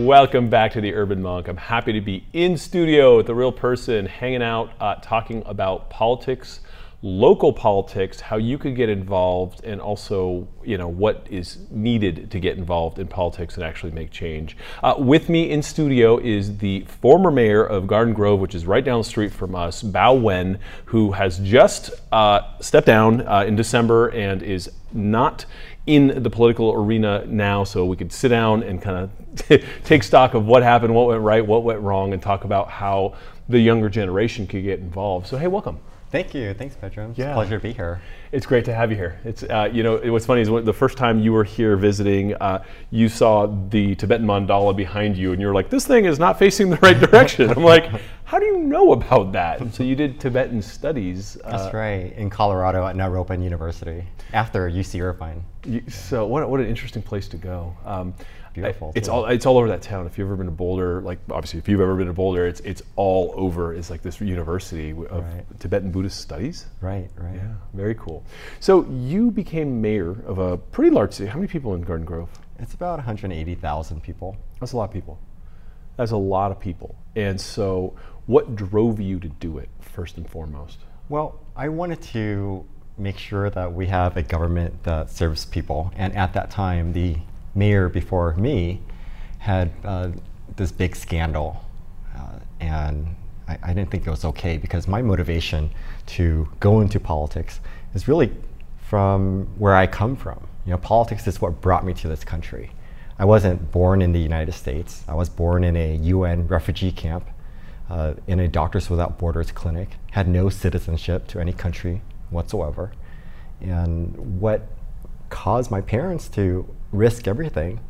Welcome back to the Urban Monk. I'm happy to be in studio with a real person, hanging out, uh, talking about politics, local politics, how you could get involved, and also, you know, what is needed to get involved in politics and actually make change. Uh, with me in studio is the former mayor of Garden Grove, which is right down the street from us, Bao Nguyen, who has just uh, stepped down uh, in December and is not in the political arena now, so we could sit down and kind of take stock of what happened, what went right, what went wrong, and talk about how the younger generation could get involved. So, hey, welcome. Thank you. Thanks, Pedram. It's Yeah. a pleasure to be here. It's great to have you here. It's uh, you know what's funny is when, the first time you were here visiting, uh, you saw the Tibetan mandala behind you, and you're like, "This thing is not facing the right direction." I'm like, "How do you know about that?" So you did Tibetan studies. Uh, That's right. In Colorado at Naropa University after UC Irvine. You, so what, what an interesting place to go. Um, Beautiful, I- it's all it's all over that town. If you've ever been to Boulder, like obviously if you've ever been to Boulder, it's it's all over. It's like this university of Right. Tibetan Buddhist studies. Right, right. Yeah, very cool. So you became mayor of a pretty large city. How many people in Garden Grove? It's about 180,000 people. That's a lot of people. That's a lot of people. And so, what drove you to do it first and foremost? Well, I wanted to make sure that we have a government that serves people. And at that time, the mayor before me had uh, this big scandal. Uh, and I, I didn't think it was okay because my motivation to go into politics is really from where I come from. You know, politics is what brought me to this country. I wasn't born in the United States. I was born in a UN refugee camp uh, in a Doctors Without Borders clinic, had no citizenship to any country whatsoever. And what caused my parents to risk everything,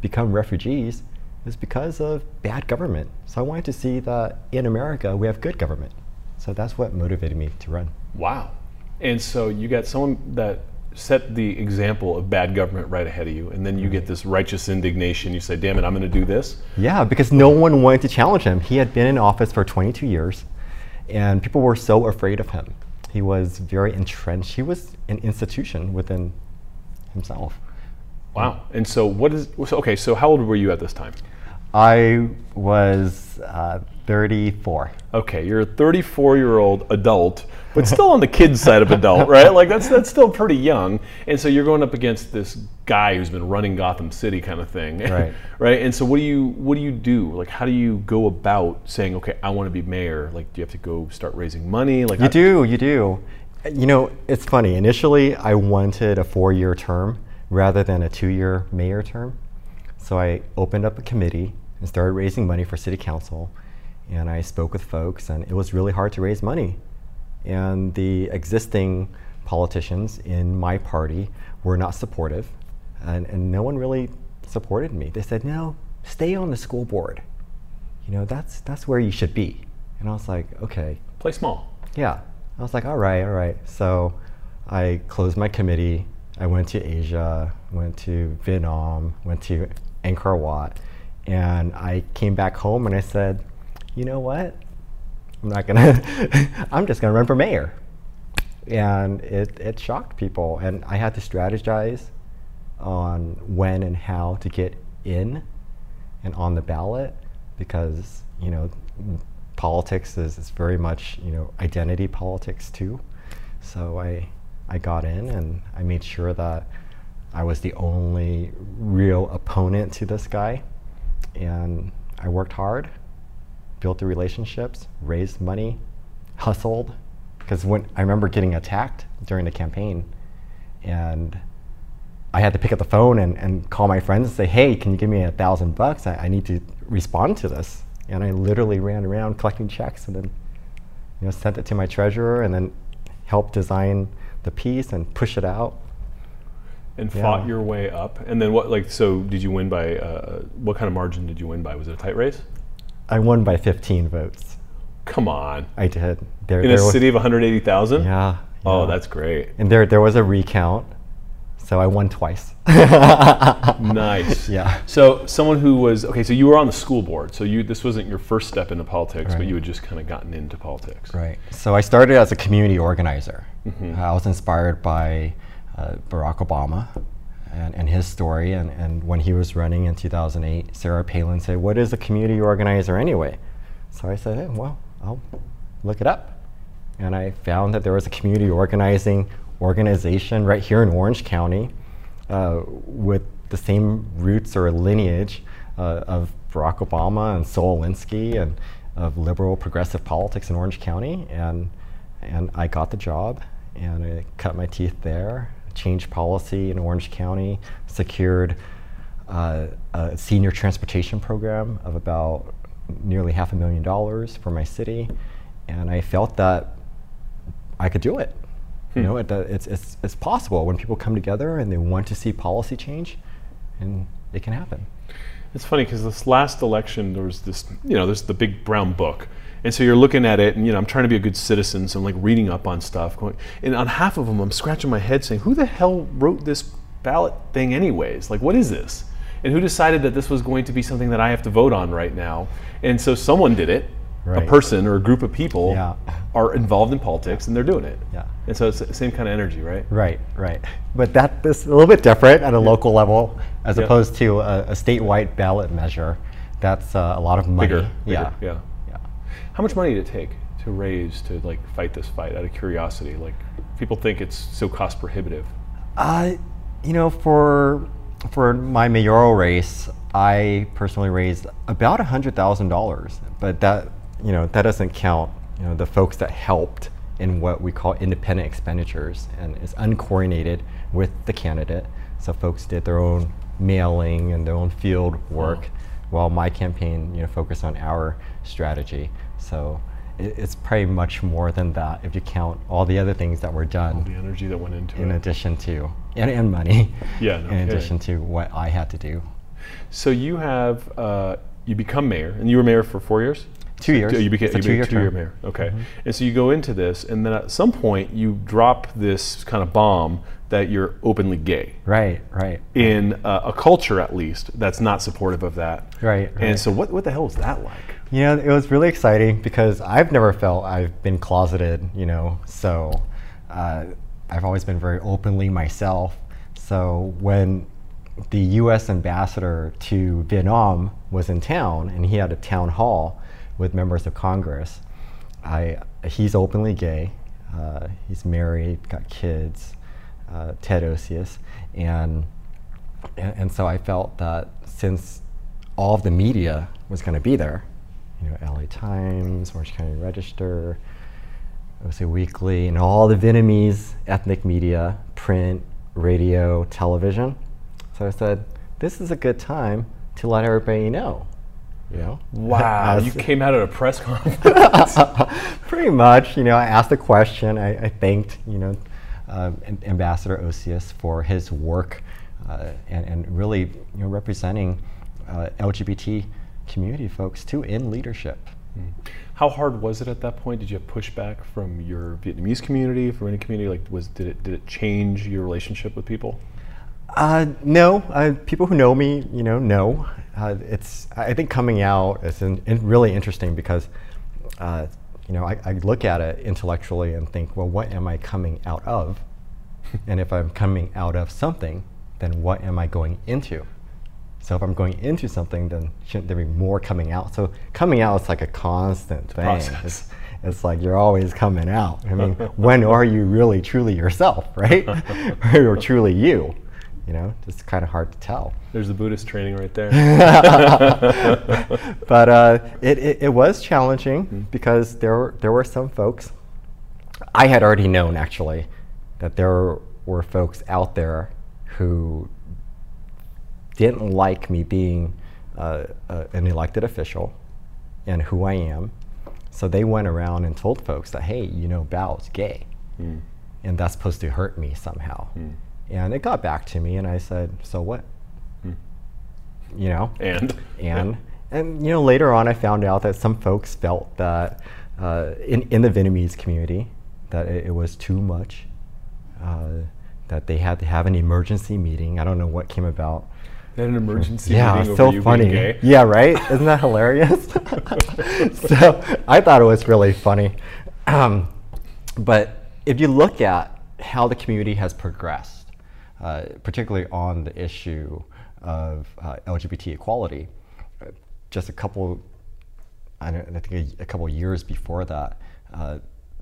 become refugees, is because of bad government. So I wanted to see that in America we have good government. So that's what motivated me to run. Wow. And so you got someone that set the example of bad government right ahead of you, and then you get this righteous indignation. You say, "Damn it, I'm going to do this." Yeah, because no one wanted to challenge him. He had been in office for 22 years, and people were so afraid of him. He was very entrenched. He was an institution within himself. Wow. And so, what is okay? So, how old were you at this time? I was uh, 34. Okay, you're a 34 year old adult, but still on the kid side of adult, right? Like that's that's still pretty young. And so you're going up against this guy who's been running Gotham City, kind of thing, Right. right? And so what do you what do you do? Like, how do you go about saying, okay, I want to be mayor? Like, do you have to go start raising money? Like, You do, you do. You know, it's funny. Initially, I wanted a four year term rather than a two year mayor term. So I opened up a committee and started raising money for city council. And I spoke with folks, and it was really hard to raise money. And the existing politicians in my party were not supportive, and, and no one really supported me. They said, no, stay on the school board. You know, that's, that's where you should be. And I was like, okay, play small. yeah. I was like, all right, all right. So I closed my committee. I went to Asia, went to Vietnam, went to Angkor Wat, and I came back home and I said, you know what? I'm not gonna, I'm just gonna run for mayor. And it, it shocked people. And I had to strategize on when and how to get in and on the ballot because you know politics is, is very much you know identity politics too so i i got in and i made sure that i was the only real opponent to this guy and i worked hard built the relationships raised money hustled because when i remember getting attacked during the campaign and I had to pick up the phone and, and call my friends and say, hey, can you give me a thousand bucks? I, I need to respond to this. And I literally ran around collecting checks and then you know, sent it to my treasurer and then helped design the piece and push it out. And Yeah. fought your way up, and then what? Like, so did you win by? Uh, what kind of margin did you win by? Was it a tight race? I won by 15 votes. Come on, I did. There, in a was- city of 180,000. Yeah. Oh, that's great. And there, there was a recount, so I won twice. Nice. Yeah. So someone who was okay. So you were on the school board. So you this wasn't your first step into politics, but you had just kind of gotten into politics. Right. So I started as a community organizer. I was inspired by uh, Barack Obama, and, and his story. And, and when he was running in 2008, Sarah Palin said, What is a community organizer anyway? So I said, hey, Well, I'll look it up. And I found that there was a community organizing organization right here in Orange County uh, with the same roots or lineage uh, of Barack Obama and Saul Alinsky and of liberal progressive politics in Orange County. And, and I got the job and I cut my teeth there, changed policy in Orange County, secured uh, a senior transportation program of about nearly half a million dollars for my city. And I felt that I could do it. Hmm. You know, it, uh, it's, it's, it's possible when people come together and they want to see policy change, and it can happen. It's funny because this last election, there was this, you know, there's the big brown book. And so you're looking at it, and you know, I'm trying to be a good citizen, so I'm like reading up on stuff. Going, and on half of them, I'm scratching my head saying, "Who the hell wrote this ballot thing, anyways? Like, what is this? And who decided that this was going to be something that I have to vote on right now?" And so someone did it, right. a person or a group of people yeah. are involved in politics and they're doing it. Yeah. And so it's the same kind of energy, right? Right, right. But that is a little bit different at a yeah. local level as yeah. opposed to a, a statewide ballot measure. That's uh, a lot of money. Bigger, bigger, yeah. yeah. Yeah. How much money did it take to raise to like fight this fight out of curiosity? Like people think it's so cost prohibitive. Uh, you know, for for my mayoral race, I personally raised about hundred thousand dollars, but that you know, that doesn't count, you know, the folks that helped in what we call independent expenditures and is uncoordinated with the candidate. So folks did their own mailing and their own field work wow. while my campaign, you know, focused on our strategy. So it, it's probably much more than that if you count all the other things that were done. All the energy that went into in it. In addition to, and, and money. Yeah. No, in addition to what I had to do. So you have, uh, you become mayor, and you were mayor for four years? Two years. You became, a two-year, two-year mayor. Okay. Mm-hmm. And so you go into this, and then at some point you drop this kind of bomb that you're openly gay. Right, right. In uh, a culture, at least, that's not supportive of that. Right, right. And so what, what the hell was that like? You know, it was really exciting because I've never felt I've been closeted, you know, so uh, I've always been very openly myself. So when the U.S. ambassador to Vietnam was in town and he had a town hall, with members of Congress. I, he's openly gay. Uh, he's married, got kids, uh, Ted Osius, and, and, and so I felt that since all of the media was going to be there, you know, LA Times, Orange County Register, OC Weekly, and all the Vietnamese ethnic media, print, radio, television. So I said, this is a good time to let everybody know you know? Wow, you came out at a press conference. Pretty much, you know, I asked a question. I, I thanked, you know, uh, Ambassador Osius for his work uh, and, and really, you know, representing uh, LGBT community folks too in leadership. Mm. How hard was it at that point? Did you have pushback from your Vietnamese community, from any community? Like, was did it did it change your relationship with people? Uh, no, uh, people who know me, you know, know. Uh, it's I think coming out is in really interesting because, uh, you know, I, I, look at it intellectually and think, well, what am I coming out of? and if I'm coming out of something, then what am I going into? So if I'm going into something, then shouldn't there be more coming out? So coming out is like a constant thing. It's, it's like you're always coming out. I mean, when are you really truly yourself, right? or truly you? You know, it's kind of hard to tell. There's the Buddhist training right there. but uh, it, it, it, was challenging mm-hmm. because there were, there were some folks, I had already known actually, that there were folks out there who didn't like me being uh, uh, an elected official and who I am. So they went around and told folks that, hey, you know, Bao's gay. Mm. And that's supposed to hurt me somehow. Mm. And it got back to me, and I said, "So what?" Hmm. You know. And. And and you know later on, I found out that some folks felt that uh, in in the Vietnamese community that it, it was too much. Uh, that they had to have an emergency meeting. I don't know what came about. They had an emergency yeah, meeting so funny. Yeah, right. Isn't that hilarious? so I thought it was really funny. Um, but if you look at how the community has progressed, uh, particularly on the issue of uh, LGBT equality. Uh, just a couple, I, I think a, a, couple years before that, uh,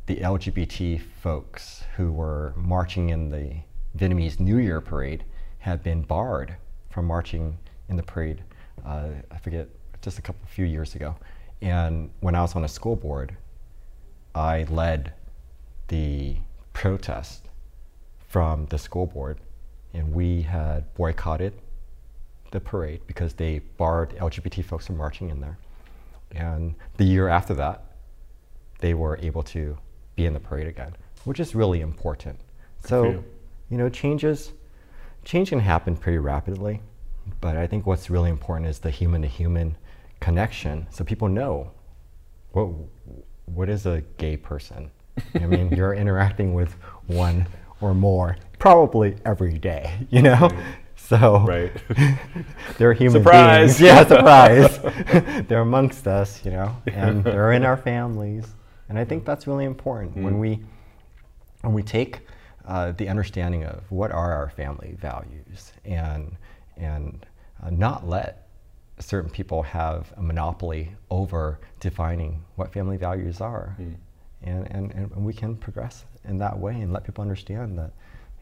the LGBT folks who were marching in the Vietnamese New Year parade had been barred from marching in the parade. I forget, just a couple few years ago. And when I was on a school board, I led the protest from the school board, and we had boycotted the parade because they barred LGBT folks from marching in there. And the year after that, they were able to be in the parade again, which is really important. so, you. you know, changes, change can happen pretty rapidly, but I think what's really important is the human to human connection, so people know what what is a gay person. I mean, you're interacting with one or more probably every day, you know. Right. So right. they're human surprise. beings. Yeah, surprise. they're amongst us, you know, and they're in our families. And I think that's really important mm. when we when we take uh, the understanding of what are our family values and and uh, not let certain people have a monopoly over defining what family values are. Mm. And, and, and we can progress in that way and let people understand that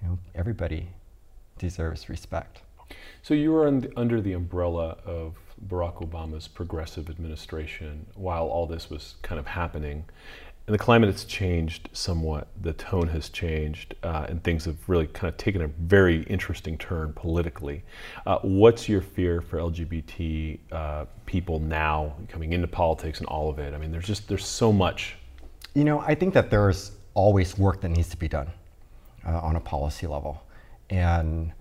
you know, everybody deserves respect. So you were the, under the umbrella of Barack Obama's progressive administration while all this was kind of happening and the climate has changed somewhat. The tone has changed, uh, and things have really kind of taken a very interesting turn politically. Uh, what's your fear for LGBT uh, people now coming into politics and all of it? I mean, there's just there's so much. You know, I think that there's always work that needs to be done uh, on a policy level, and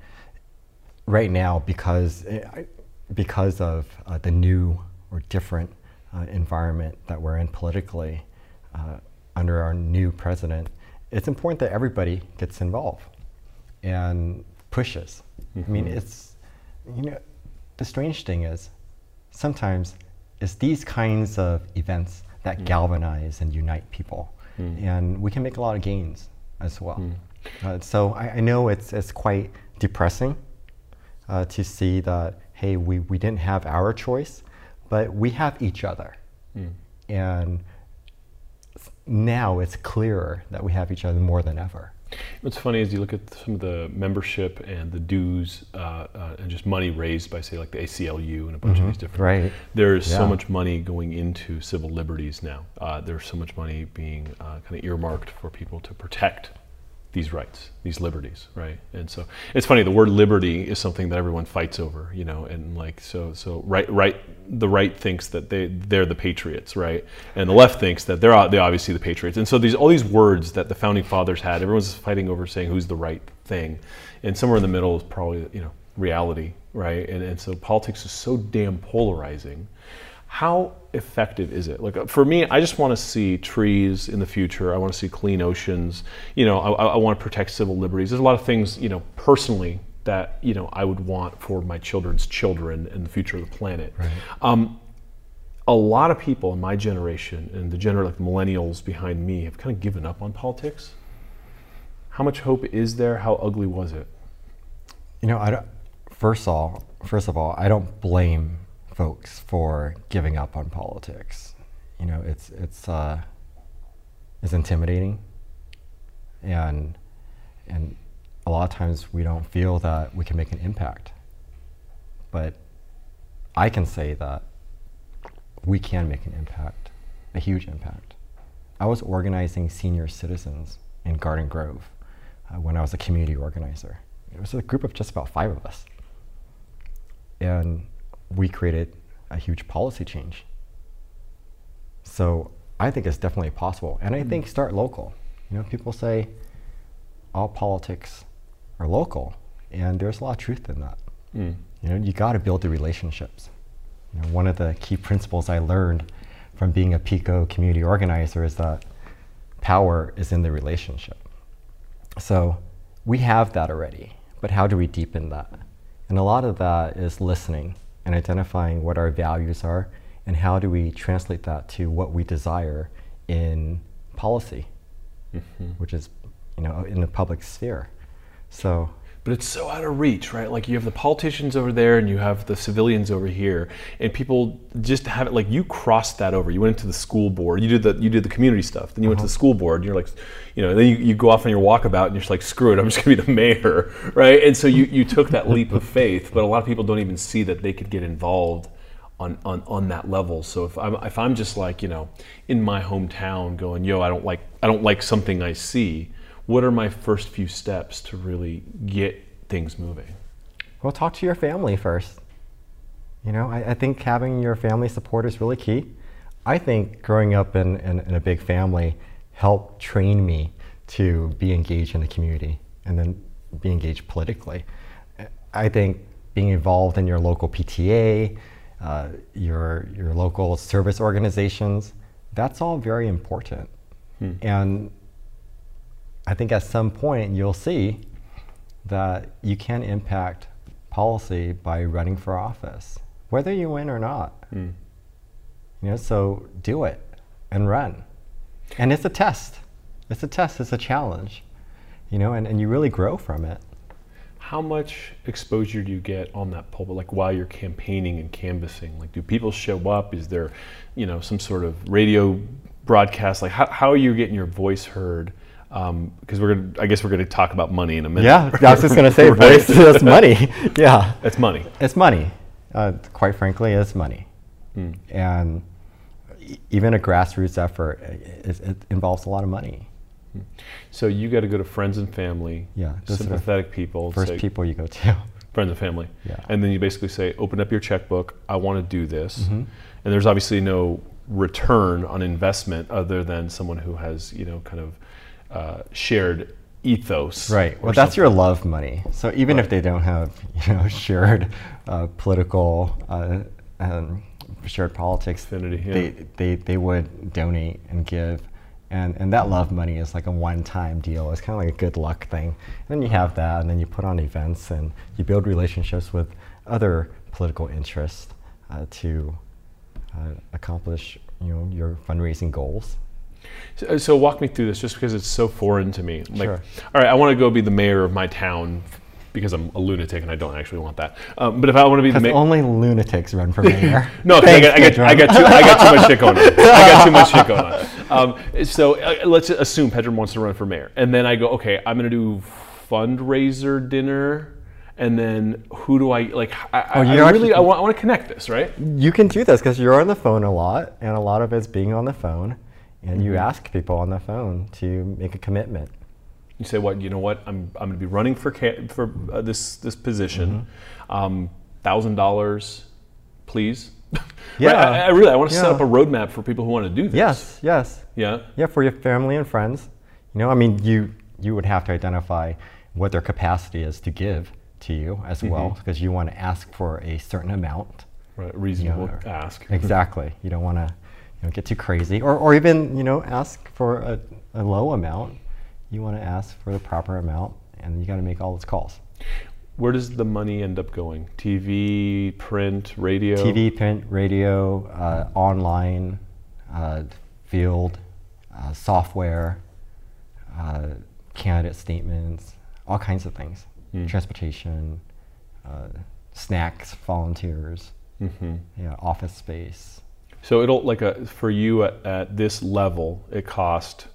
right now, because eh, because of uh, the new or different uh, environment that we're in politically uh, under our new president, it's important that everybody gets involved and pushes. Mm-hmm. I mean, mm-hmm. it's, you know, the strange thing is sometimes it's these kinds of events that mm. galvanize and unite people. Mm. And we can make a lot of gains as well. Mm. Uh, so I, I, know it's, it's quite depressing uh, to see that, hey, we, we didn't have our choice, but we have each other. Mm. And now it's clearer that we have each other more than ever. What's funny is you look at some of the membership and the dues uh, uh, and just money raised by, say, like the ACLU and a bunch mm-hmm. of these different. Right. There's yeah. so much money going into civil liberties now. Uh, there's so much money being uh, kind of earmarked for people to protect these rights, these liberties, right? And so it's funny. The word liberty is something that everyone fights over, you know, and like so, so right, right. The right thinks that they they're the patriots, right, and the left thinks that they're they obviously the patriots. And so these all these words that the founding fathers had, everyone's fighting over saying who's the right thing, and somewhere in the middle is probably you know reality, right? And and so politics is so damn polarizing how effective is it? Like for me, I just want to see trees in the future. I want to see clean oceans. You know, I, I, want to protect civil liberties. There's a lot of things, you know, personally that you know I would want for my children's children and the future of the planet. Right. Um, a lot of people in my generation and the general like millennials behind me have kind of given up on politics. How much hope is there? How ugly was it? You know, I don't, first of all, first of all, I don't blame folks for giving up on politics. You know, it's it's uh, it's intimidating, and and a lot of times we don't feel that we can make an impact. But I can say that we can make an impact, a huge impact. I was organizing senior citizens in Garden Grove uh, when I was a community organizer. It was a group of just about five of us. And we created a huge policy change. So I think it's definitely possible. And I mm. think start local. You know, people say all politics are local, and there's a lot of truth in that. Mm. You know, you got to build the relationships. You know, one of the key principles I learned from being a PICO community organizer is that power is in the relationship. So we have that already, but how do we deepen that? And a lot of that is listening and identifying what our values are and how do we translate that to what we desire in policy, mm-hmm. which is you know in the public sphere. So but it's so out of reach, right? Like you have the politicians over there and you have the civilians over here, and people just have it like you crossed that over. You went into the school board, you did the you did the community stuff, then you went to the uh-huh. school board, and you're like, you know, then you, you go off on your walkabout and you're just like, screw it, I'm just gonna be the mayor, right? And so you, you took that leap of faith, but a lot of people don't even see that they could get involved on, on, on that level. So if I'm if I'm just like you know in my hometown going yo I don't like I don't like something I see, what are my first few steps to really get things moving? Well, talk to your family first. You know, I, I think having your family support is really key. I think growing up in, in, in a big family helped train me to be engaged in the community and then be engaged politically. I think being involved in your local PTA, uh, your, your local service organizations, that's all very important. Hmm. And I think at some point you'll see that you can impact policy by running for office, whether you win or not. Hmm. You know, so do it and run. And it's a test. It's a test, it's a challenge. You know, and, and you really grow from it how much exposure do you get on that pulpit like while you're campaigning and canvassing like do people show up is there you know some sort of radio broadcast like how, how are you getting your voice heard because um, we're gonna i guess we're gonna talk about money in a minute yeah i was just gonna say right? that's money yeah it's money it's money uh, quite frankly it's money hmm. and even a grassroots effort it, it involves a lot of money so you got to go to friends and family, yeah, sympathetic people. First say, people you go to. Friends and family. Yeah. And then you basically say, open up your checkbook. I want to do this. Mm-hmm. And there's obviously no return on investment other than someone who has, you know, kind of uh, shared ethos. Right. Well, that's your love money. So even right. if they don't have, you know, shared uh, political uh, and shared politics, Affinity, yeah. they, they, they would donate and give and, and that love money is like a one-time deal. It's kind of like a good luck thing. And then you have that, and then you put on events, and you build relationships with other political interests uh, to uh, accomplish you know your fundraising goals. So, so, walk me through this, just because it's so foreign to me. Like, sure. all right, I want to go be the mayor of my town because I'm a lunatic and I don't actually want that. Um, but if I want to be the mayor, only lunatics run for mayor. no, Thanks, I, got, I, got, I, got too, I got too much shit going on. I got too much shit going on. Um, so uh, let's assume Pedram wants to run for mayor, and then I go, okay, I'm going to do fundraiser dinner. And then who do I like? I, oh, I really actually, I want, I want to connect this, right? You can do this because you're on the phone a lot, and a lot of it's being on the phone, and mm-hmm. you ask people on the phone to make a commitment you say, "What you know? What I'm I'm going to be running for ca- for uh, this this position, mm-hmm. um, thousand dollars, please." Yeah, right? I, I, really I want to yeah. set up a roadmap for people who want to do this. Yes, yes. Yeah. Yeah, for your family and friends. You know, I mean, you you would have to identify what their capacity is to give to you as mm-hmm. well, because you want to ask for a certain amount. Right, reasonable you know, ask. Exactly. You don't want to you know, get too crazy, or or even you know ask for a, a low amount you want to ask for the proper amount, and you got to make all those calls. Where does the money end up going? TV, print, radio? TV, print, radio, uh, online, uh, field, uh, software, uh, candidate statements, all kinds of things. Mm. Transportation, uh, snacks, volunteers, mm-hmm. yeah, office space. So it'll like a for you at, at this level, it cost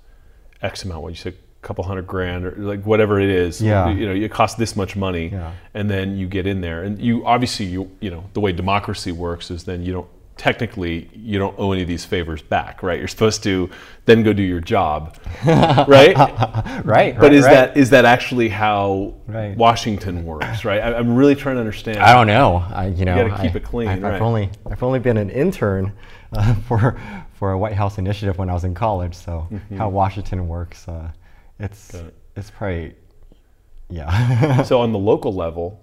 X amount. What you said, couple hundred grand or like whatever it is. Yeah. You know, it costs this much money, yeah. and then you get in there, and you obviously you you know the way democracy works is then you don't technically you don't owe any of these favors back, right? You're supposed to then go do your job, right? right. But right, is right. that is that actually how right. Washington works, right? I, am really trying to understand. I don't know. I, you know, you got to keep I, it clean. I, have only I've only been an intern uh, for for a White House initiative when I was in college, so mm-hmm. how Washington works. Uh, it's it. it's probably yeah. so on the local level,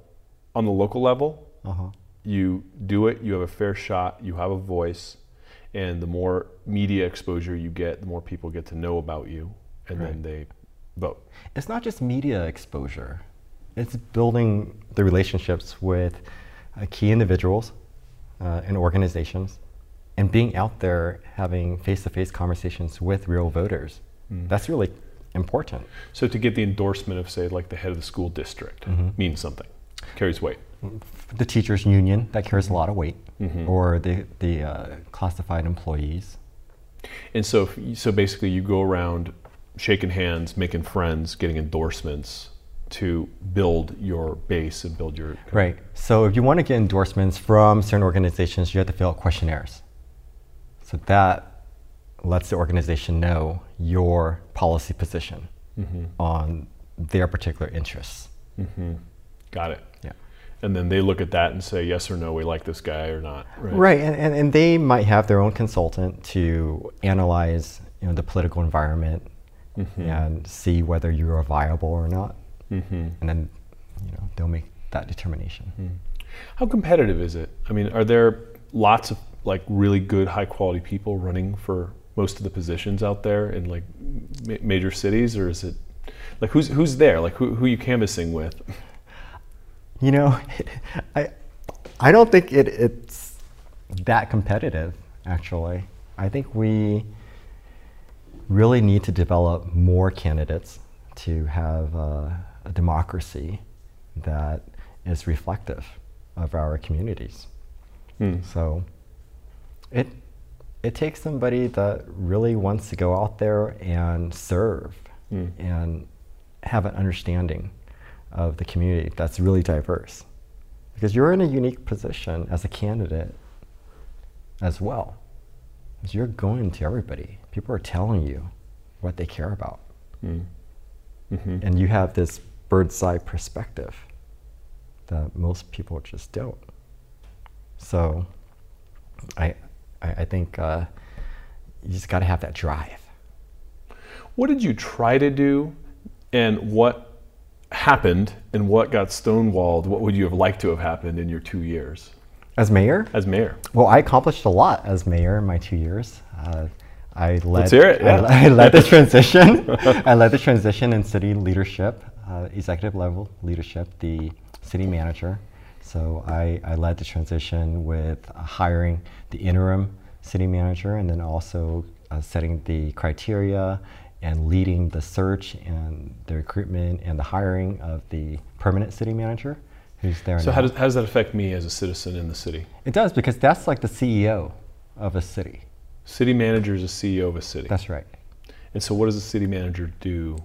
on the local level, uh-huh. You do it. You have a fair shot. You have a voice, and the more media exposure you get, the more people get to know about you, and right. then they vote. It's not just media exposure; it's building the relationships with uh, key individuals uh, and organizations, and being out there having face-to-face conversations with real voters. Mm. That's really important. So to get the endorsement of, say, like the head of the school district means something, carries weight. The teachers' union that carries a lot of weight, mm-hmm. or the the uh, classified employees. And so, so basically, you go around shaking hands, making friends, getting endorsements to build your base and build your. Right. So if you want to get endorsements from certain organizations, you have to fill out questionnaires. So that lets the organization know your policy position mm-hmm. on their particular interests. Mm-hmm. Got it. Yeah. And then they look at that and say yes or no, we like this guy or not. Right. Right, and, and, and they might have their own consultant to analyze you know, the political environment mm-hmm. and see whether you are viable or not. Mm-hmm. And then you know, they'll make that determination. Mm-hmm. How competitive is it? I mean, are there lots of like really good, high quality people running for most of the positions out there in like ma- major cities, or is it like who's who's there? Like who who are you canvassing with? You know, I, I don't think it, it's that competitive, actually. I think we really need to develop more candidates to have uh, a democracy that is reflective of our communities. So it, it takes somebody that really wants to go out there and serve and have an understanding of the community that's really diverse. Because you're in a unique position as a candidate as well. Because you're going to everybody. People are telling you what they care about. And you have this bird's eye perspective that most people just don't. So I, I, I think uh, you just got to have that drive. What did you try to do, and what happened, and what got stonewalled? What would you have liked to have happened in your two years As mayor, as mayor? Well, I accomplished a lot as mayor in my two years. Uh, I led. hear it, I- yeah. I, led the transition. I led the transition in city leadership, uh, executive level leadership, the city manager. So I, I led the transition with uh, hiring the interim city manager, and then also uh, setting the criteria and leading the search and the recruitment and the hiring of the permanent city manager, who's there So how does, how does that affect me as a citizen in the city? it does because that's like the CEO of a city. City manager is a CEO of a city. That's right. and so what does a city manager do?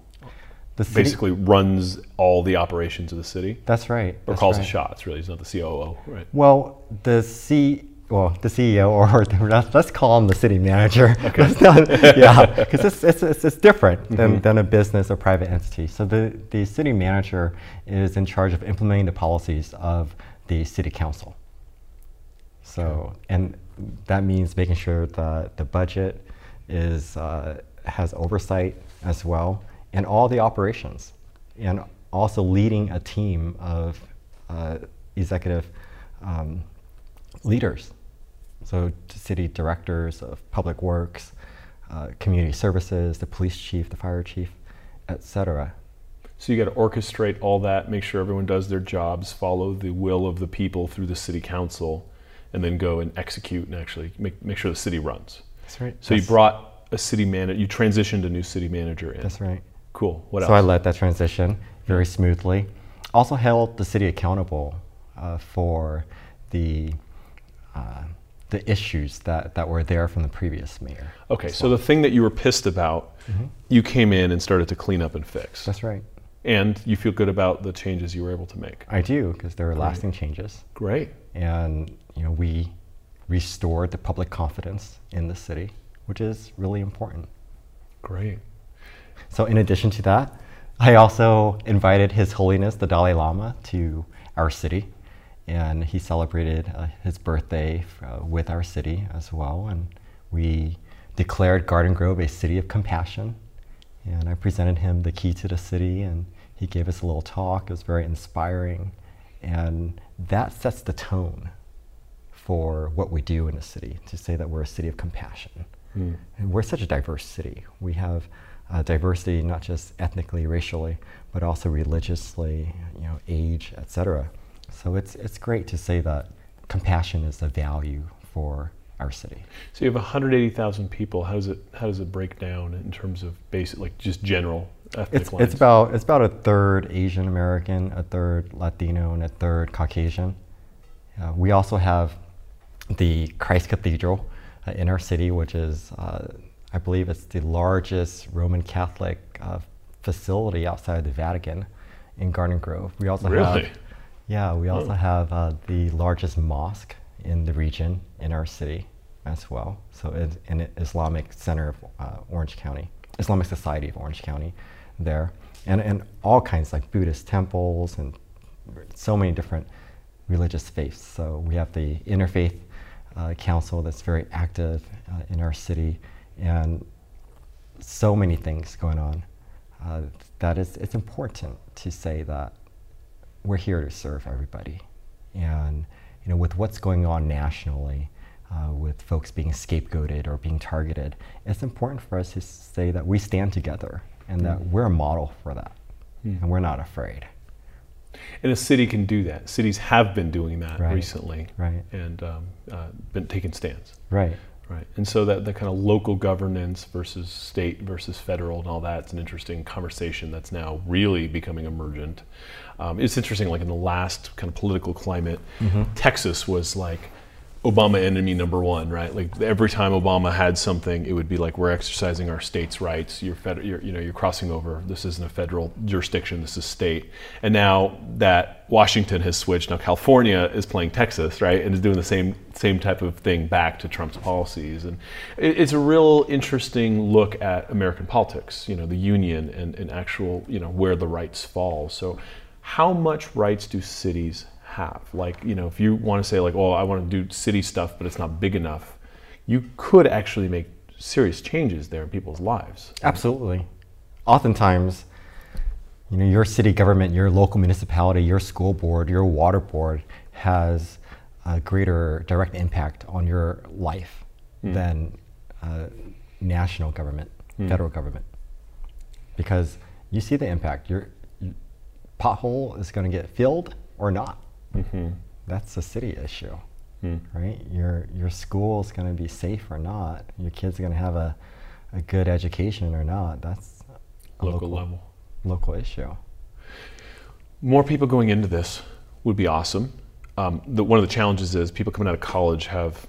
The city, Basically runs all the operations of the city That's right. or that's calls right. the shots, really. He's not the COO, right? Well, the C, well, the CEO, or the, let's, call him the city manager. Let's not- yeah, because it's, it's, it's, it's different Mm-hmm. than, than a business or private entity. So the, the city manager is in charge of implementing the policies of the city council. So, and that means making sure that the budget is, uh, has oversight as well, and all the operations, and also leading a team of uh, executive um, leaders. So, city directors of public works, uh, community services, the police chief, the fire chief, etc. So you got to orchestrate all that, make sure everyone does their jobs, follow the will of the people through the city council, and then go and execute and actually make, make sure the city runs. That's right. So you brought a city manager, you transitioned a new city manager in. That's right. Cool. What else? so I led that transition very smoothly. Also held the city accountable uh, for the uh, the issues that, that were there from the previous mayor. okay, so the thing that you were pissed about, you came in and started to clean up and fix. Mm-hmm. That's right. and you feel good about the changes you were able to make. I do because there are lasting changes, Great. and you know we restored the public confidence in the city, which is really important. Great. So, in addition to that, I also invited His Holiness the Dalai Lama to our city, and he celebrated uh, his birthday uh, with our city as well. And we declared Garden Grove a city of compassion. And I presented him the key to the city, and he gave us a little talk. It was very inspiring, and that sets the tone for what we do in a city to say that we're a city of compassion. And we're such a diverse city. We have uh, diversity not just ethnically, racially, but also religiously, you know, age, etc. So it's it's great to say that compassion is a value for our city. So you have 180,000 people. How does it how does it break down in terms of basic like just general ethnic It's, lines? it's about it's about a third Asian American, a third Latino, and a third Caucasian. Uh, we also have the Christ Cathedral uh, in our city, which is uh, I believe it's the largest Roman Catholic uh, facility outside of the Vatican in Garden Grove. We also Really? have yeah, we also have uh, the largest mosque in the region in our city as well. So it's an Islamic Center of uh, Orange County, Islamic Society of Orange County, there, and and all kinds like Buddhist temples and so many different religious faiths. So we have the Interfaith uh, Council that's very active uh, in our city, and so many things going on. Uh, that is, it's important to say that we're here to serve everybody. And you know, with what's going on nationally, uh, with folks being scapegoated or being targeted, it's important for us to say that we stand together and that we're a model for that, and we're not afraid. and a city can do that. Cities have been doing that Right. recently, Right. and um, uh, been taking stands. Right. Right, and so that the kind of local governance versus state versus federal and all that's an interesting conversation that's now really becoming emergent. Um, it's interesting, like in the last kind of political climate, Texas was like Obama enemy number one, right? Like every time Obama had something, it would be like we're exercising our states' rights. You're, fed, you're you know you're crossing over. This isn't a federal jurisdiction. This is state. And now that Washington has switched, now California is playing Texas, right, and is doing the same same type of thing back to Trump's policies. And it's a real interesting look at American politics. You know, the union and, and actual you know where the rights fall. So, how much rights do cities have? Like, you know, if you want to say like, oh, I want to do city stuff, but it's not big enough, you could actually make serious changes there in people's lives. Absolutely. Oftentimes, you know, your city government, your local municipality, your school board, your water board has a greater direct impact on your life hmm. than uh, national government, hmm. federal government, because you see the impact. Your your pothole is going to get filled or not. Mm-hmm. That's a city issue, hmm. right? Your your school is going to be safe or not. Your kids are going to have a, a good education or not. That's a Local level. local issue. More people going into this would be awesome. Um, the, one of the challenges is people coming out of college have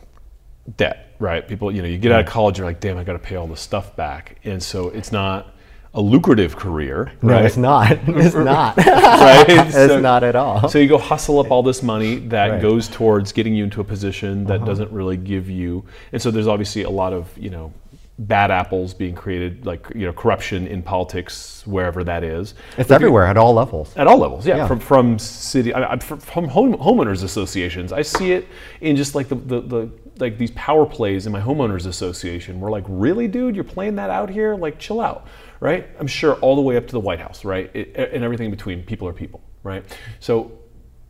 debt, right? People, you know, you get out of college, you're like, damn, I got to pay all this stuff back, and so it's not a lucrative career, No, right? it's not. It's not. right? it's So- not at all. So you go hustle up all this money that Right. goes towards getting you into a position that doesn't really give you, and so there's obviously a lot of you know bad apples being created, like you know corruption in politics wherever that is. it's everywhere at all levels. At all levels, yeah. Yeah. From from city, I, from home, homeowners associations, I see it in just like the, the, the like these power plays in my homeowners association. We're like, really, dude, you're playing that out here? Like, chill out, right? I'm sure all the way up to the White House, right, it, and everything in between. People are people, right? So,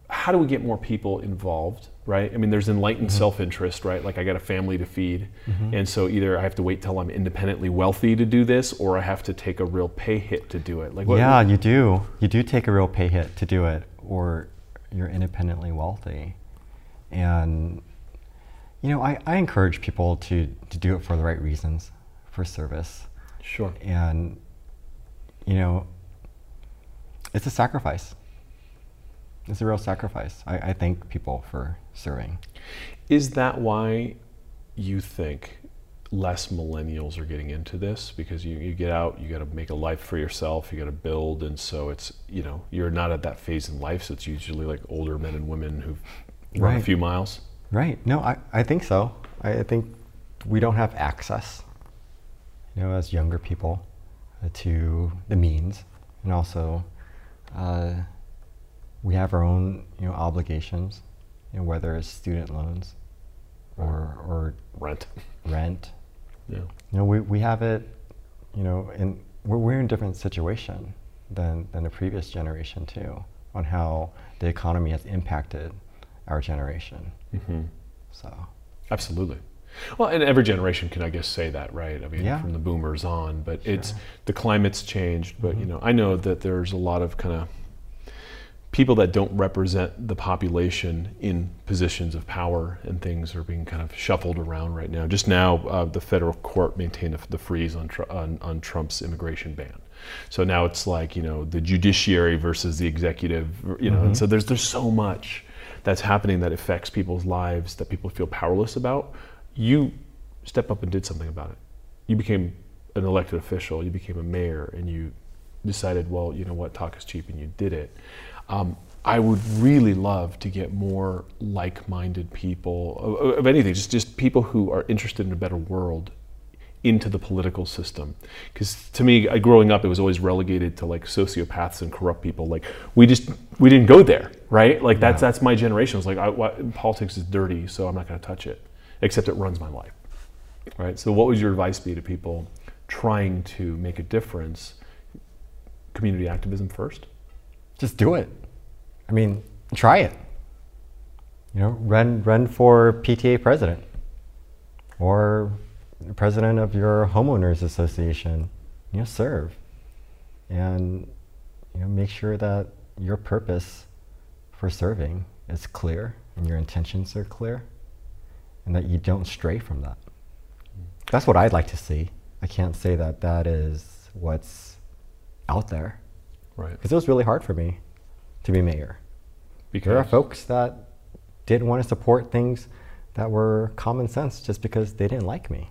how do we get more people involved? Right. I mean, there's enlightened mm-hmm. self-interest, right? Like I got a family to feed, mm-hmm. and so either I have to wait till I'm independently wealthy to do this, or I have to take a real pay hit to do it. Like, what, Yeah, you do. You do take a real pay hit to do it, or you're independently wealthy. And, you know, I, I encourage people to, to do it for the right reasons, for service. Sure. And, you know, it's a sacrifice. It's a real sacrifice. I, I thank people for serving. Is that why you think less millennials are getting into this? Because you, you get out, you got to make a life for yourself, you got to build, and so it's, you know, you're not at that phase in life, so it's usually like older men and women who've run a few miles. Right. No, I, I think so. I, I think we don't have access, you know, as younger people, uh, to the means, and also uh, we have our own, you know, obligations, you know, whether it's student loans or or Rent. rent. Yeah. You know, we, we have it, you know, and we're, we're in a different situation than, than the previous generation too, on how the economy has impacted our generation. hmm So. Absolutely. Well, and every generation can, I guess, say that, right? I mean, Yeah. from the boomers on, but it's the climate's changed. But you know, I know that there's a lot of kind of people that don't represent the population in positions of power and things are being kind of shuffled around right now. Just now, uh, the federal court maintained the freeze on, on, on Trump's immigration ban. So now it's like you know the judiciary versus the executive, you know. Mm-hmm. And so there's there's so much that's happening that affects people's lives that people feel powerless about. You step up and did something about it. You became an elected official. You became a mayor, and you decided, well, you know what, talk is cheap, and you did it. Um, I would really love to get more like-minded people of, of anything, just just people who are interested in a better world into the political system. Because to me, growing up, it was always relegated to like sociopaths and corrupt people. Like we just we didn't go there, right? Like that's yeah. that's my generation. It was like I, what, politics is dirty, so I'm not going to touch it, except it runs my life, right? So what would your advice be to people trying to make a difference? Community activism first. Just do it. I mean, try it. You know, run run for PTA president or president of your homeowners association, you know, serve. And you know, make sure that your purpose for serving is clear and your intentions are clear and that you don't stray from that. That's what I'd like to see. I can't say that that is what's out there. Right. Because it was really hard for me to be mayor. Because there are folks that didn't want to support things that were common sense just because they didn't like me.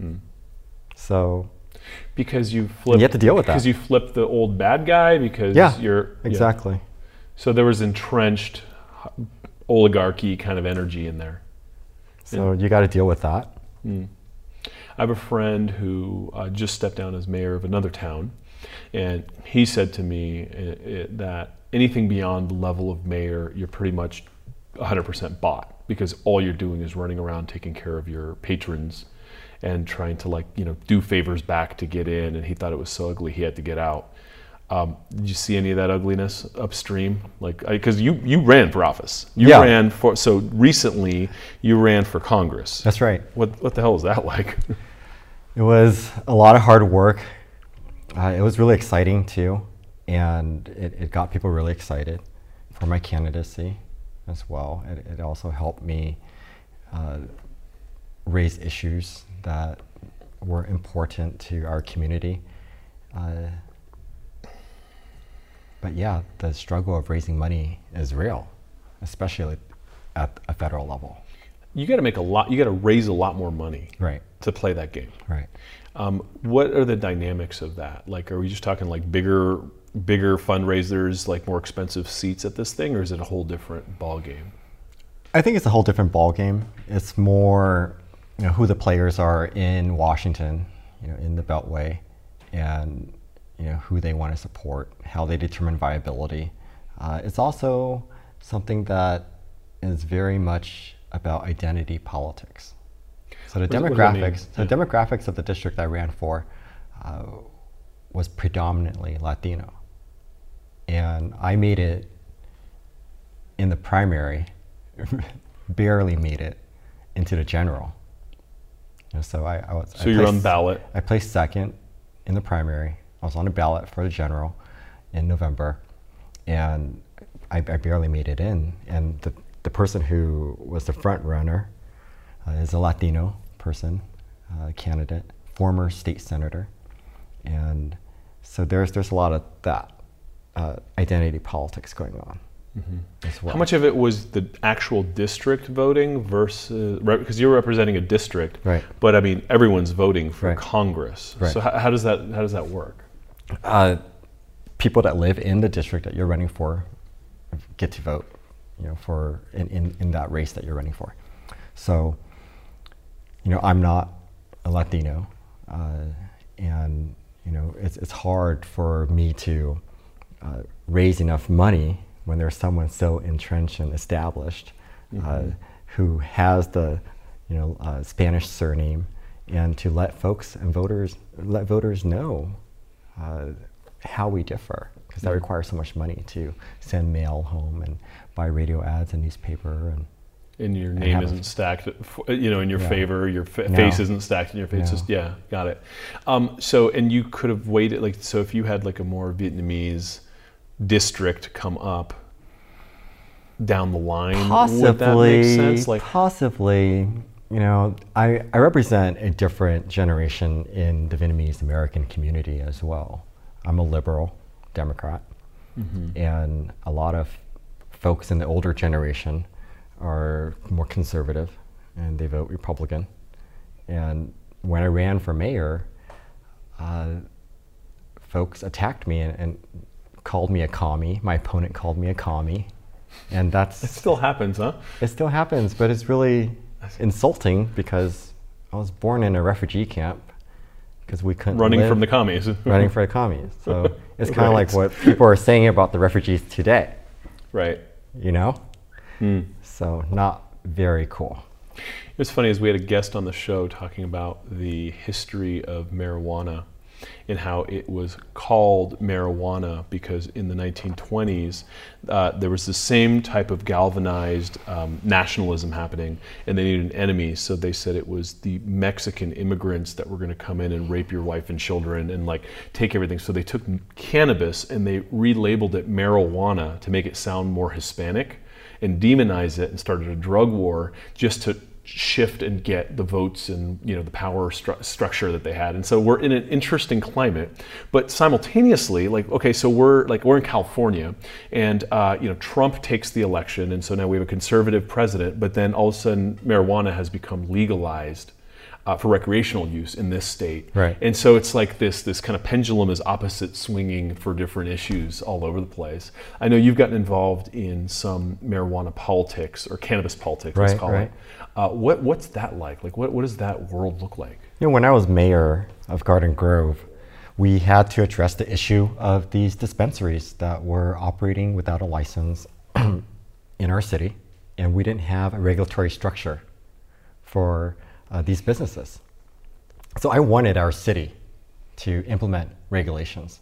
Mm. So because you flip you have to deal with that because you flip the old bad guy because yeah, you're exactly. Yeah. So there was entrenched oligarchy kind of energy in there. So you got to deal with that. Mm. I have a friend who uh, just stepped down as mayor of another town, and he said to me uh, it, that anything beyond the level of mayor, you're pretty much 100% bought because all you're doing is running around taking care of your patrons and trying to like you know do favors back to get in and he thought it was so ugly he had to get out. Um, did you see any of that ugliness upstream? Like because you you ran for office. You yeah. ran for so recently you ran for congress. That's right. What what the hell was that like? It was a lot of hard work uh, it was really exciting too and it, it got people really excited for my candidacy as well it, it also helped me uh, raise issues that were important to our community. Uh, but yeah, the struggle of raising money is real, especially at a federal level. You got to make a lot. You got to raise a lot more money, right, to play that game. Right. Um, what are the dynamics of that? Like, are we just talking like bigger, bigger fundraisers, like more expensive seats at this thing, or is it a whole different ball game? I think it's a whole different ball game. It's more you know, who the players are in Washington, you know, in the Beltway, and you know, who they want to support, how they determine viability. Uh, it's also something that is very much about identity politics. So the what demographics, so yeah. the demographics of the district I ran for uh, was predominantly Latino, and I made it in the primary, barely made it into the general. And so I, I was. So I you're placed, on ballot. I placed second in the primary. I was on a ballot for the general in November, and I, I barely made it in. And the the person who was the front runner uh, is a Latino person, uh, candidate, former state senator, and so there's there's a lot of that uh, identity politics going on. Mm-hmm. Well. How much of it was the actual district voting versus because you're representing a district, right? But I mean, everyone's voting for right. Congress. Right. So how, how, does that how does that work? Uh, people that live in the district that you're running for get to vote, you know, for in, in, in that race that you're running for. So, you know, I'm not a Latino, uh, and you know, it's it's hard for me to uh, raise enough money when there's someone so entrenched and established uh, mm-hmm. who has the you know uh, Spanish surname, and to let folks and voters let voters know uh, how we differ because that mm-hmm. requires so much money to send mail home and buy radio ads and newspaper and and your name isn't stacked, you know, in your yeah. favor. Your fa- no. face isn't stacked in your face. No. Just yeah, got it. Um, so, and you could have waited, like, so if you had like a more Vietnamese district come up, down the line. Possibly, Would that make sense? Like possibly. You know, I, I represent a different generation in the Vietnamese American community as well. I'm a liberal Democrat, mm-hmm. and a lot of folks in the older generation are more conservative and they vote Republican. And when I ran for mayor, uh, folks attacked me and, and, called me a commie. My opponent called me a commie. And that's. It still happens, huh? It still happens, but it's really insulting because I was born in a refugee camp because we couldn't. Running from the commies. running for the commies. So it's kind of right. like what people are saying about the refugees today. Right. You know? Mm. So not very cool. It's funny as we had a guest on the show talking about the history of marijuana and how it was called marijuana because in the 1920s uh, there was the same type of galvanized um, nationalism happening and they needed an enemy. So they said it was the mexican immigrants that were going to come in and rape your wife and children and like take everything. So they took cannabis and they relabeled it marijuana to make it sound more hispanic and demonize it and started a drug war just to shift and get the votes and you know the power stru- structure that they had. And so we're in an interesting climate but simultaneously like okay so we're like we're in california and uh, you know trump takes the election and so now we have a conservative president but then all of a sudden marijuana has become legalized uh, for recreational use in this state. Right. And so it's like this this kind of pendulum is opposite swinging for different issues all over the place. I know you've gotten involved in some marijuana politics or cannabis politics, right, let's call right. it. Uh, what what's that like? Like what, what does that world look like? You know, when I was mayor of Garden Grove, we had to address the issue of these dispensaries that were operating without a license in our city, and we didn't have a regulatory structure for uh, these businesses. So I wanted our city to implement regulations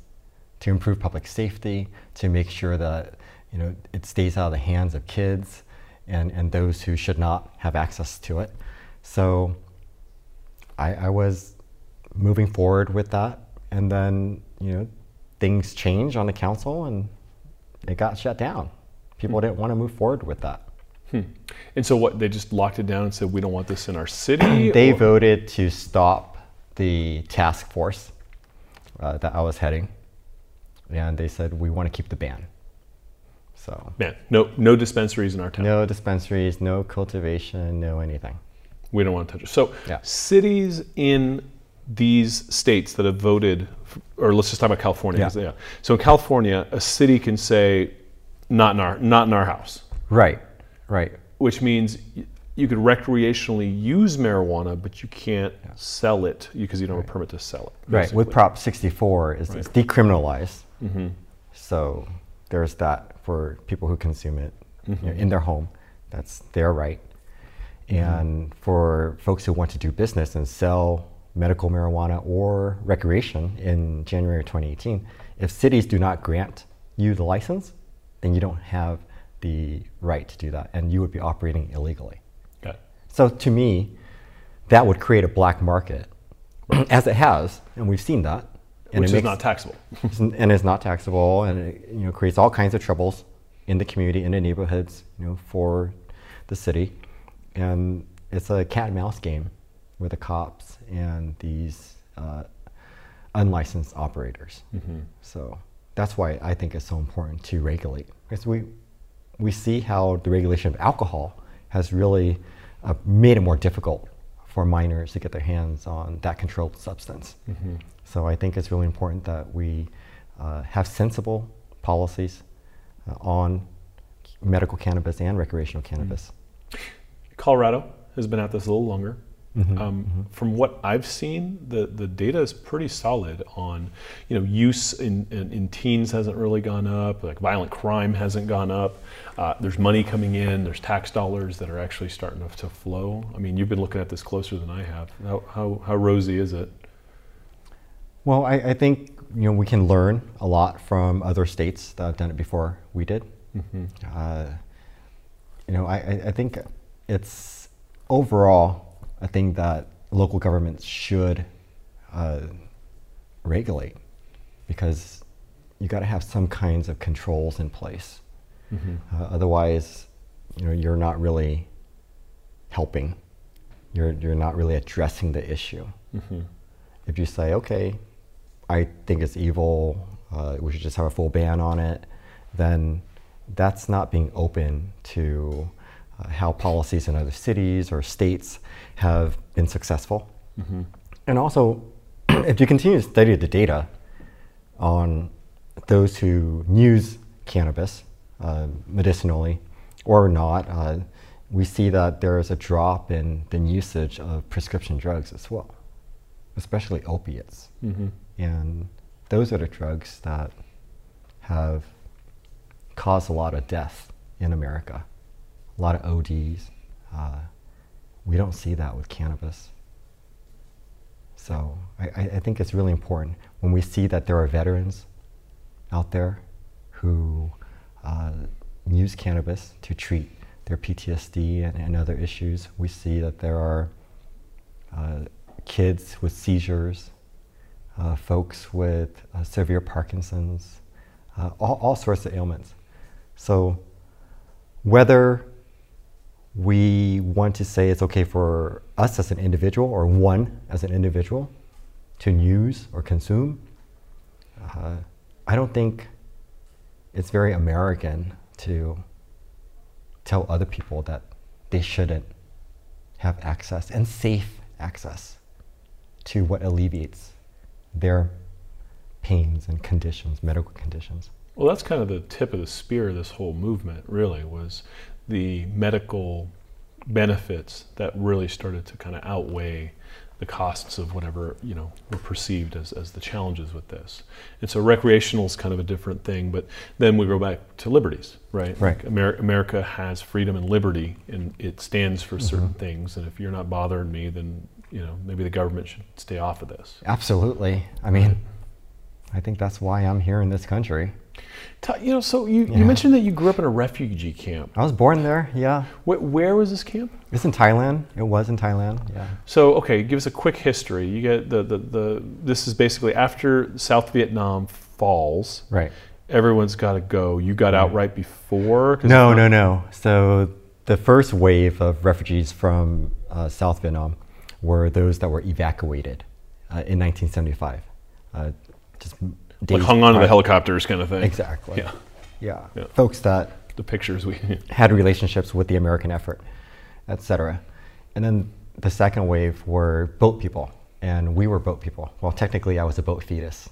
to improve public safety, to make sure that you know it stays out of the hands of kids and, and those who should not have access to it. So I, I was moving forward with that, and then you know things changed on the council, and it got shut down. People hmm. didn't want to move forward with that. Hmm. And so, what they just locked it down and said we don't want this in our city. they or? voted to stop the task force uh, that I was heading, and they said we want to keep the ban. So ban. No, no dispensaries in our town. No dispensaries. No cultivation. No anything. We don't want to touch it. So yeah. cities in these states that have voted, or let's just talk about California. Yeah. yeah. So in California, a city can say, "Not in our, not in our house." Right. Right. Which means you could recreationally use marijuana, but you can't yeah. sell it because you don't right. have a permit to sell it. Basically. Right. With Prop 64, is right. it's decriminalized. Mm-hmm. So there's that for people who consume it mm-hmm. you know, in their home. That's their right. Mm-hmm. And for folks who want to do business and sell medical marijuana or recreation in January 2018, if cities do not grant you the license, then you don't have the right to do that, and you would be operating illegally. Okay. So to me, that would create a black market, as it has, and we've seen that. And Which is makes, not taxable. and is not taxable, and it you know creates all kinds of troubles in the community, in the neighborhoods, you know, for the city, and it's a cat and mouse game with the cops and these uh, unlicensed operators. Mm-hmm. So that's why I think it's so important to regulate because we we see how the regulation of alcohol has really uh, made it more difficult for minors to get their hands on that controlled substance. Mm-hmm. So I think it's really important that we uh, have sensible policies uh, on medical cannabis and recreational cannabis. Mm-hmm. Colorado has been at this a little longer. Mm-hmm, um, mm-hmm. From what I've seen, the, the data is pretty solid on, you know, use in, in, in teens hasn't really gone up, like violent crime hasn't gone up. Uh, there's money coming in, there's tax dollars that are actually starting to, flow. I mean, you've been looking at this closer than I have. How, how, how rosy is it? Well, I, I, think, you know, we can learn a lot from other states that have done it before we did. Mm-hmm. Uh, you know, I, I think it's overall I think that local governments should uh, regulate because you got to have some kinds of controls in place Uh, otherwise, you know, you're not really helping. You're, you're not really addressing the issue. If you say, okay, I think it's evil, uh, we should just have a full ban on it, then that's not being open to uh, how policies in other cities or states have been successful. And also, if you continue to study the data on those who use cannabis uh, medicinally or not, uh, we see that there is a drop in the usage of prescription drugs as well, especially opiates. And those are the drugs that have caused a lot of death in America, a lot of ODs. Uh, we don't see that with cannabis. So I, I think it's really important when we see that there are veterans out there who uh, use cannabis to treat their PTSD and, and other issues. We see that there are uh, kids with seizures, uh, folks with uh, severe Parkinson's, uh, all, all sorts of ailments. So whether we want to say it's okay for us as an individual or one as an individual to use or consume, uh, I don't think it's very American to tell other people that they shouldn't have access and safe access to what alleviates their pains and conditions, medical conditions. Well, that's kind of the tip of the spear of this whole movement, really, was the medical benefits that really started to kind of outweigh the costs of whatever, you know, were perceived as, as the challenges with this. And so recreational is kind of a different thing, but then we go back to liberties, right? Right. Like Amer- America has freedom and liberty, and it stands for mm-hmm. certain things. And if you're not bothering me, then, you know, maybe the government should stay off of this. Absolutely. I mean, I think that's why I'm here in this country. You know, so you, Yeah. you mentioned that you grew up in a refugee camp. I was born there, yeah. Wh- where was this camp? It's in Thailand. It was in Thailand, yeah. So, okay, give us a quick history. You get the, the, the this is basically after South Vietnam falls. Right. Everyone's got to go. You got out right before? No, no, no. So the first wave of refugees from uh, South Vietnam were those that were evacuated uh, in 1975. Uh, just Like hung onto the helicopters, kind of thing. Exactly. Yeah. Yeah. Yeah. Folks that The pictures we. had relationships with the American effort, etc. And then the second wave were boat people, and we were boat people. Well, technically, I was a boat fetus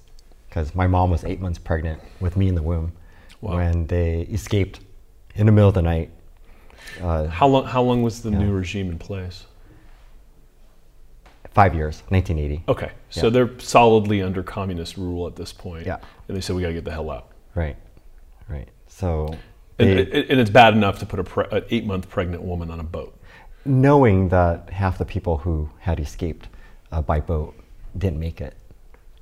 because my mom was eight months pregnant with me in the womb Wow. when they escaped in the middle of the night. Uh, How long? How long was the Yeah. new regime in place? Five years, 1980. Okay, so they're solidly under communist rule at this point. Yeah. And they said we got to get the hell out. Right, right. So And, they, and and it's bad enough to put a pre- an eight month pregnant woman on a boat. knowing that half the people who had escaped uh, by boat didn't make it.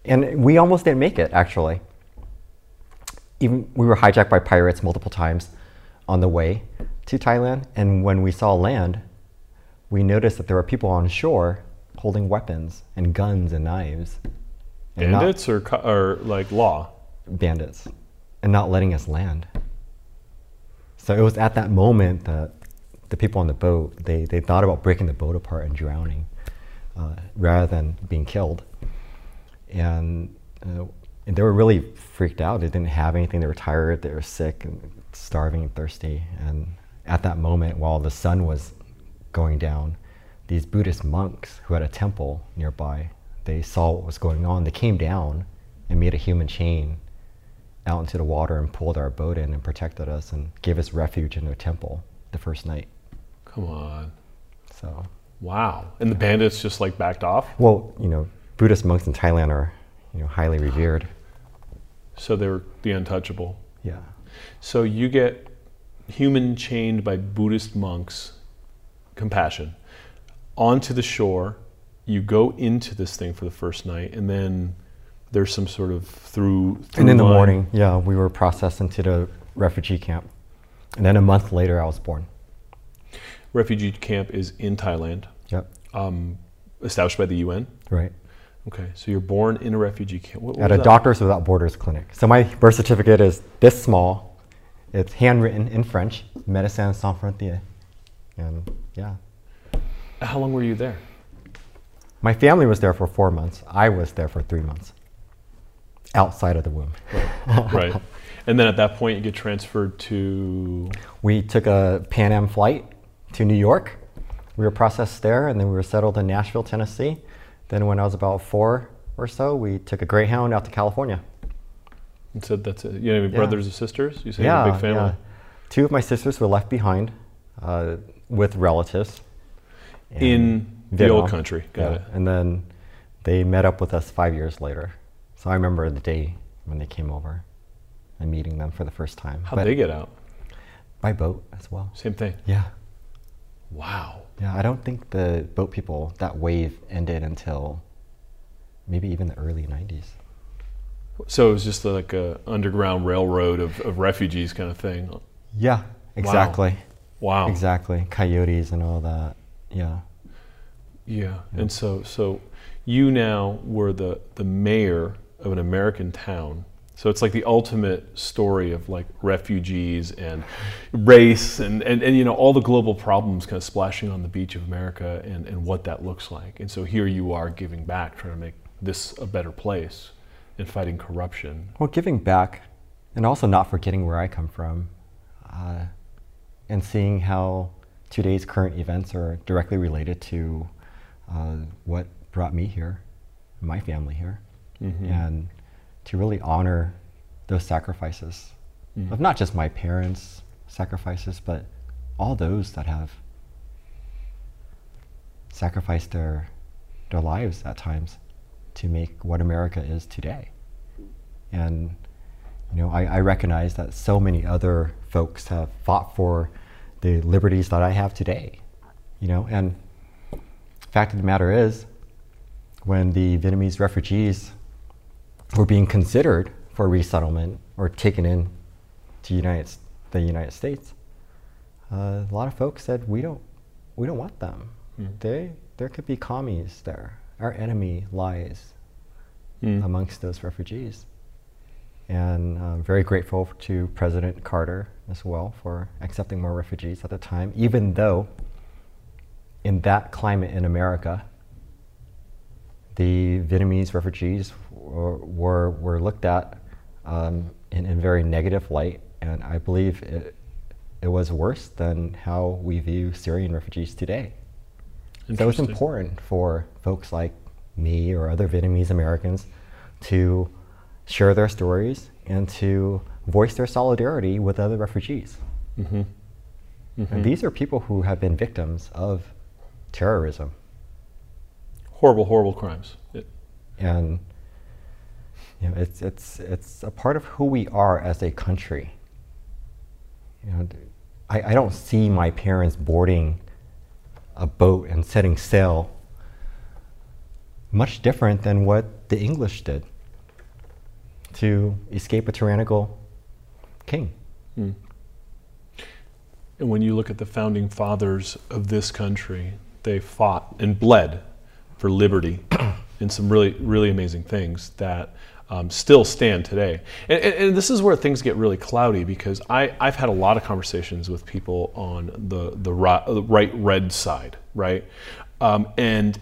And we almost didn't make it, actually. Even we were hijacked by pirates multiple times on the way to Thailand, and when we saw land, we noticed that there were people on shore holding weapons and guns and knives. and not- Bandits or or like law. bandits and not letting us land. So it was at that moment that the people on the boat they, they thought about breaking the boat apart and drowning uh, rather than being killed. And, uh, and they were really freaked out. They didn't have anything. They were tired. They were sick and starving and thirsty. And at that moment, while the sun was going down, these Buddhist monks who had a temple nearby, they saw what was going on. They came down and made a human chain out into the water and pulled our boat in and protected us and gave us refuge in their temple the first night. Come on. So, Wow. And the bandits just like backed off. well, you know, Buddhist monks in Thailand are, you know, highly revered. So they're the untouchable. Yeah. So you get human chained by Buddhist monks, compassion, onto the shore. You go into this thing for the first night, and then there's some sort of through. And through in the line. morning, yeah, we were processed into the refugee camp. And then a month later, I was born. refugee camp is in Thailand, Yep. um, established by the UN. Right. Okay, so you're born in a refugee camp. What, what At a that? Doctors Without Borders clinic. So my birth certificate is this small, it's handwritten in French, Médecins Sans Frontières. And yeah. How long were you there? My family was there for four months. I was there for three months outside of the womb. right. And then at that point, you get transferred to. We took a Pan Am flight to New York. We were processed there, and then we were settled in Nashville, Tennessee. Then, when I was about four or so, we took a Greyhound out to California. And said that's it. You know, Yeah. brothers or sisters? You say you yeah, have a big family. yeah. Two of my sisters were left behind uh, with relatives In the old country. Got Yeah, it. And then they met up with us five years later. So I remember the day when they came over and meeting them for the first time. How'd But they get out? by boat as well. Same thing. Yeah. Wow. Yeah, I don't think the boat people, that wave ended until maybe even the early 90s. So it was just like a underground railroad of, of refugees kind of thing. Yeah, exactly. Wow. Exactly. Coyotes and all that. Yeah. Yeah. And so so you now were the the mayor of an American town. So it's like the ultimate story of like refugees and race and, and, and you know all the global problems kind of splashing on the beach of America and, and what that looks like. And so here you are giving back, trying to make this a better place and fighting corruption. Well, giving back and also not forgetting where I come from uh, and seeing how today's current events are directly related to uh, what brought me here, my family here, and to really honor those sacrifices of not just my parents' sacrifices, but all those that have sacrificed their, their lives at times to make what America is today. And you know, I, I recognize that so many other folks have fought for the liberties that I have today. You know, and fact of the matter is, when the Vietnamese refugees were being considered for resettlement or taken in to United, the United States, uh, a lot of folks said we don't, we don't want them. They, there could be commies there. Our enemy lies Mm. amongst those refugees. And I'm very grateful to President Carter as well for accepting more refugees at the time, even though in that climate in America, the Vietnamese refugees were, were, were looked at um, in a very negative light, and I believe it, it was worse than how we view Syrian refugees today. So it's important for folks like me or other Vietnamese Americans to share their stories and to voice their solidarity with other refugees. Mhm. And these are people who have been victims of terrorism. Horrible, horrible crimes. It- And you know, it's, it's, it's a part of who we are as a country. You know, I, I don't see my parents boarding a boat and setting sail much different than what the English did to escape a tyrannical king. And when you look at the founding fathers of this country, they fought and bled for liberty and some really, really amazing things that um, still stand today. And, and, and this is where things get really cloudy because I, I've had a lot of conversations with people on the, the, ri- the right red side, right? Um, and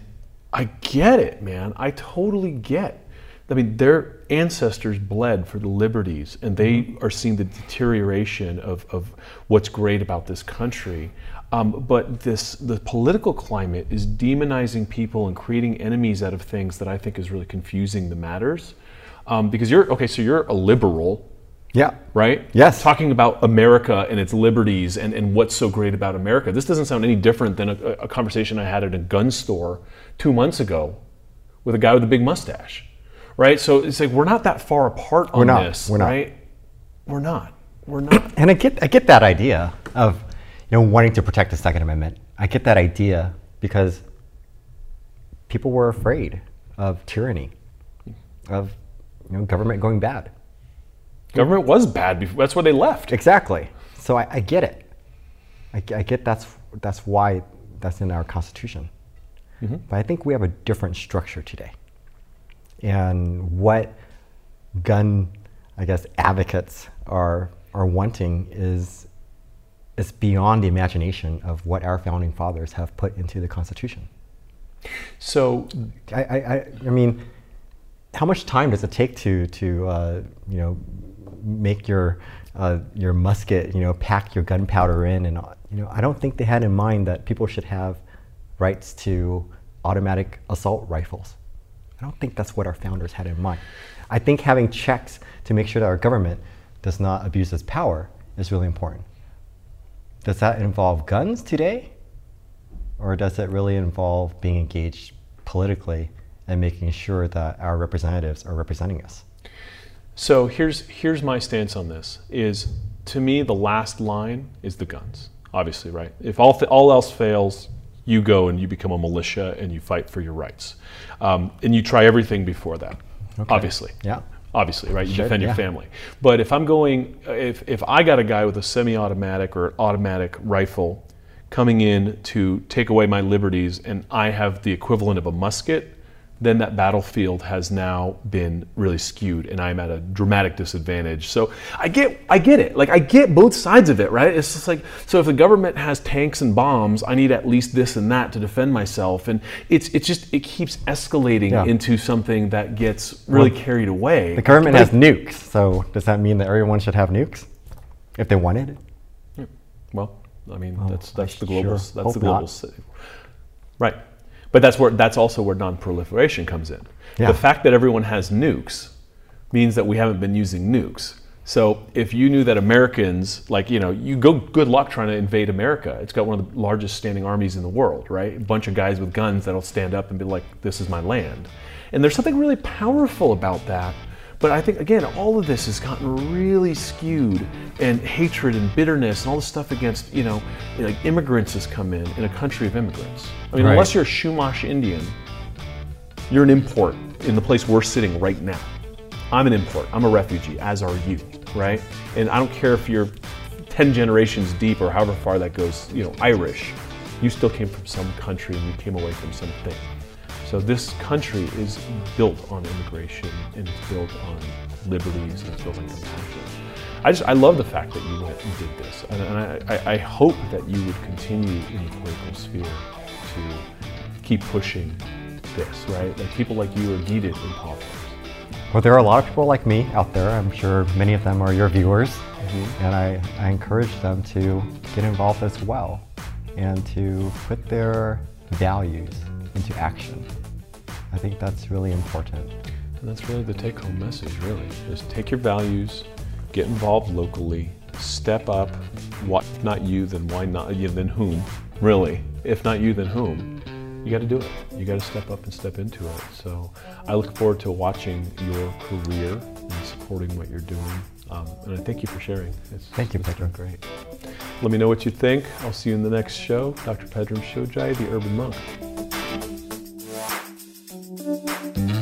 I get it, man. I totally get. I mean, their ancestors bled for the liberties, and they are seeing the deterioration of, of what's great about this country. Um, but this the political climate is demonizing people and creating enemies out of things that I think is really confusing the matters. Um, because you're okay, so you're a liberal, Yeah. right? Yes. Talking about America and its liberties and, and what's so great about America. This doesn't sound any different than a, a conversation I had at a gun store two months ago with a guy with a big mustache, right? So it's like we're not that far apart on not. this, We're not. right? We're not. We're not. And I get, I get that idea of you know, wanting to protect the Second Amendment. I get that idea because people were afraid of tyranny, of you know, government going bad. Government was bad before. That's why they left. Exactly. So I, I get it. I, I get that's that's why that's in our Constitution. Mm-hmm. But I think we have a different structure today. And what gun, I guess, advocates are are wanting is is beyond the imagination of what our founding fathers have put into the Constitution. So, I, I, I mean, how much time does it take to to uh, you know make your uh, your musket, you know, pack your gunpowder in, and you know, I don't think they had in mind that people should have rights to automatic assault rifles. I don't think that's what our founders had in mind. I think having checks to make sure that our government does not abuse its power is really important. Does that involve guns today? Or does it really involve being engaged politically and making sure that our representatives are representing us? So here's here's my stance on this is to me the last line is the guns. Obviously, right? If all all else fails, you go and you become a militia and you fight for your rights, um, and you try everything before that. Okay. Obviously, Yeah. obviously, right? You defend your yeah. family. But if I'm going, if, if I got a guy with a semi automatic or automatic rifle coming in to take away my liberties and I have the equivalent of a musket, then that battlefield has now been really skewed and I'm at a dramatic disadvantage. So I get I get it. Like I get both sides of it, right? It's just like so if the government has tanks and bombs, I need at least this and that to defend myself. And it's it's just it keeps escalating Yeah. into something that gets really carried away. The government has nukes, so does that mean that everyone should have nukes if they wanted? It? Well, I mean, Oh, that's that's the sure. global that's Hope the global not. right. But that's where that's also where non-proliferation comes in. Yeah. The fact that everyone has nukes means that we haven't been using nukes. So if you knew that Americans, like you know, you go good luck trying to invade America. It's got one of the largest standing armies in the world, right? A bunch of guys with guns that'll stand up and be like, "This is my land," and there's something really powerful about that. But I think again, all of this has gotten really skewed, and hatred and bitterness and all this stuff against you know, like immigrants has come in in a country of immigrants. I mean, Right. unless you're a Chumash Indian, you're an import in the place we're sitting right now. I'm an import. I'm a refugee, as are you, right? And I don't care if you're 10 generations deep or however far that goes, you know, Irish. You still came from some country and you came away from something. So this country is built on immigration and it's built on liberties and it's built on compassion. I just I love the fact that you went and did this, and, and I, I, hope that you would continue in the political sphere to keep pushing this, right? Like people like you are needed in politics. Well, there are a lot of people like me out there. I'm sure many of them are your viewers. Mm-hmm. And I, I encourage them to get involved as well and to put their values into action. I think that's really important. And that's really the take home message, really. Is take your values, get involved locally, step up. What if not you, then why not you then whom? Really. If not you, then whom? You gotta do it. You gotta step up and step into it. So I look forward to watching your career and supporting what you're doing. Um, and I thank you for sharing. It's, Thank you, Pedram. great. Let me know what you think. I'll see you in the next show. Dr. Pedram Shojai, the Urban Monk. Música